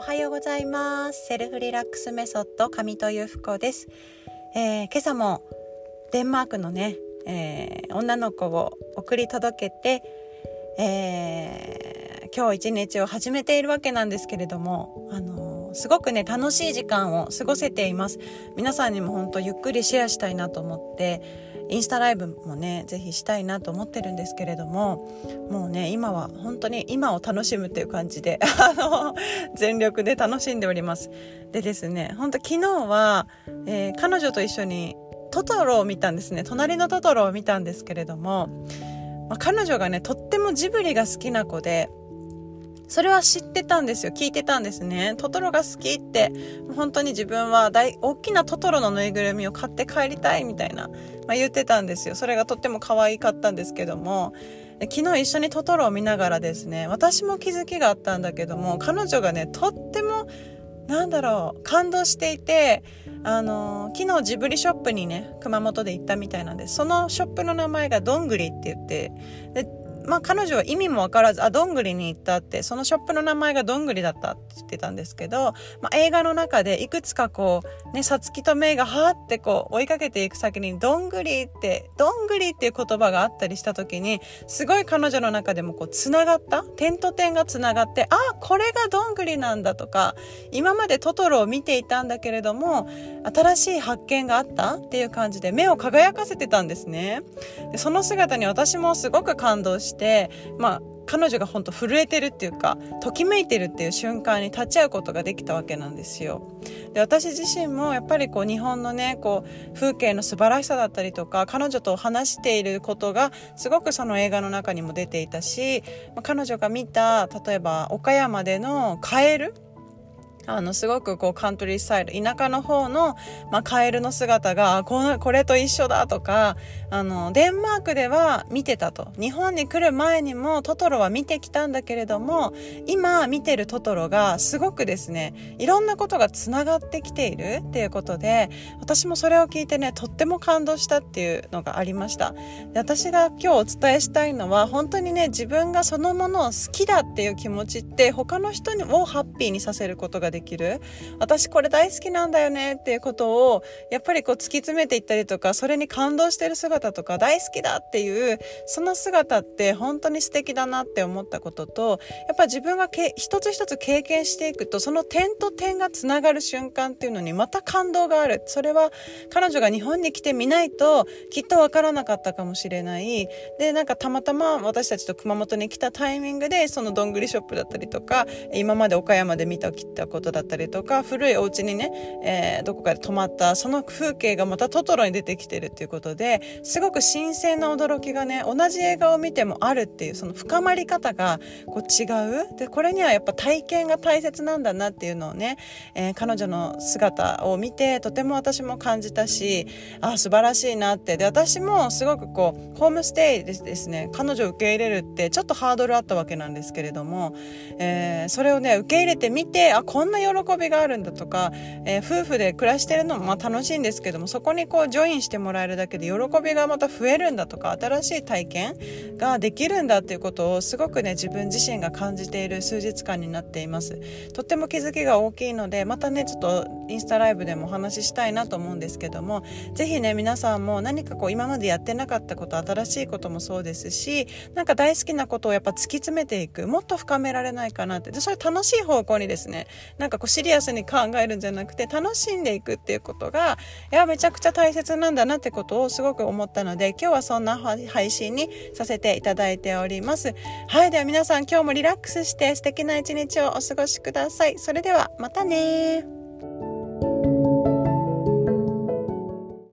おはようございます。セルフリラックスメソッド上戸由布子です、えー、今朝もデンマークのね、えー、女の子を送り届けて、えー、今日一日を始めているわけなんですけれどもあのすごくね楽しい時間を過ごせています。皆さんにも本当ゆっくりシェアしたいなと思ってインスタライブもねぜひしたいなと思ってるんですけれどももうね今は本当に今を楽しむっていう感じで あの全力で楽しんでおります。でですね本当昨日は、えー、彼女と一緒にトトロを見たんですね。隣のトトロを見たんですけれども、まあ、彼女がねとってもジブリが好きな子でそれは知ってたんですよ。聞いてたんですね。トトロが好きって、本当に自分は大、大きなトトロのぬいぐるみを買って帰りたいみたいな、まあ、言ってたんですよ。それがとっても可愛かったんですけども、昨日一緒にトトロを見ながらですね、私も気づきがあったんだけども、彼女がね、とっても、なんだろう、感動していて、あの昨日ジブリショップにね熊本で行ったみたいなんですそのショップの名前がどんぐりって言ってでまあ彼女は意味もわからず、あ、どんぐりに行ったって、そのショップの名前がどんぐりだったって言ってたんですけど、まあ映画の中でいくつかこう、ね、さつきとめいがはーってこう追いかけていく先に、どんぐりって、どんぐりっていう言葉があったりした時に、すごい彼女の中でもこう、つながった点と点がつながって、あ、これがどんぐりなんだとか、今までトトロを見ていたんだけれども、新しい発見があったっていう感じで目を輝かせてたんですね。でその姿に私もすごく感動して、して、まあ、彼女が本当震えてるっていうかときめいてるっていう瞬間に立ち会うことができたわけなんですよ。で私自身もやっぱりこう日本のねこう風景の素晴らしさだったりとか彼女と話していることがすごくその映画の中にも出ていたし、まあ、彼女が見た例えば岡山でのカエルあの、すごくこう、カントリースタイル、田舎の方の、まあ、カエルの姿が、この、これと一緒だとか、あの、デンマークでは見てたと。日本に来る前にもトトロは見てきたんだけれども、今見てるトトロがすごくですね、いろんなことが繋がってきているっていうことで、私もそれを聞いてね、とっても感動したっていうのがありました。で私が今日お伝えしたいのは、本当にね、自分がそのものを好きだっていう気持ちって、他の人にもハッピーにさせることができる。私これ大好きなんだよねっていうことを、やっぱりこう突き詰めていったりとか、それに感動してる姿とか大好きだっていうその姿って本当に素敵だなって思ったこととやっぱ自分がけ一つ一つ経験していくとその点と点がつながる瞬間っていうのにまた感動があるそれは彼女が日本に来てみないときっとわからなかったかもしれないでなんかたまたま私たちと熊本に来たタイミングでそのどんぐりショップだったりとか今まで岡山で見たきたことだったりとか古いお家にね、えー、どこかで泊まったその風景がまたトトロに出てきてるっていうことですごく新鮮な驚きがね同じ映画を見てもあるっていうその深まり方がこう違う。でこれにはやっぱ体験が大切なんだなっていうのをね、えー、彼女の姿を見てとても私も感じたしあ素晴らしいなって。で私もすごくこうホームステイでですね。彼女を受け入れるってちょっとハードルあったわけなんですけれども、えー、それをね受け入れてみてあこんな喜びがあるんだとか、えー、夫婦で暮らしてるのもまあ楽しいんですけどもそこにこうジョインしてもらえるだけで喜びがまた増えるんだとか新しい体験ができるんだっていうことをすごくね自分自身が感じている数日間になっています。とっても気づきが大きいのでまたねちょっとインスタライブでもお話ししたいなと思うんですけども是非ね皆さんも何かこう今までやってなかったこと新しいこともそうですしなんか大好きなことをやっぱ突き詰めていくもっと深められないかなって。でそれ楽しい方向にですねなんかこうシリアスに考えるんじゃなくて楽しんでいくっていうことがいやめちゃくちゃ大切なんだなってことをすごく思ったので今日はそんな配信にさせていただいております。はいでは皆さん今日もリラックスして素敵な一日をお過ごしください。それではまたね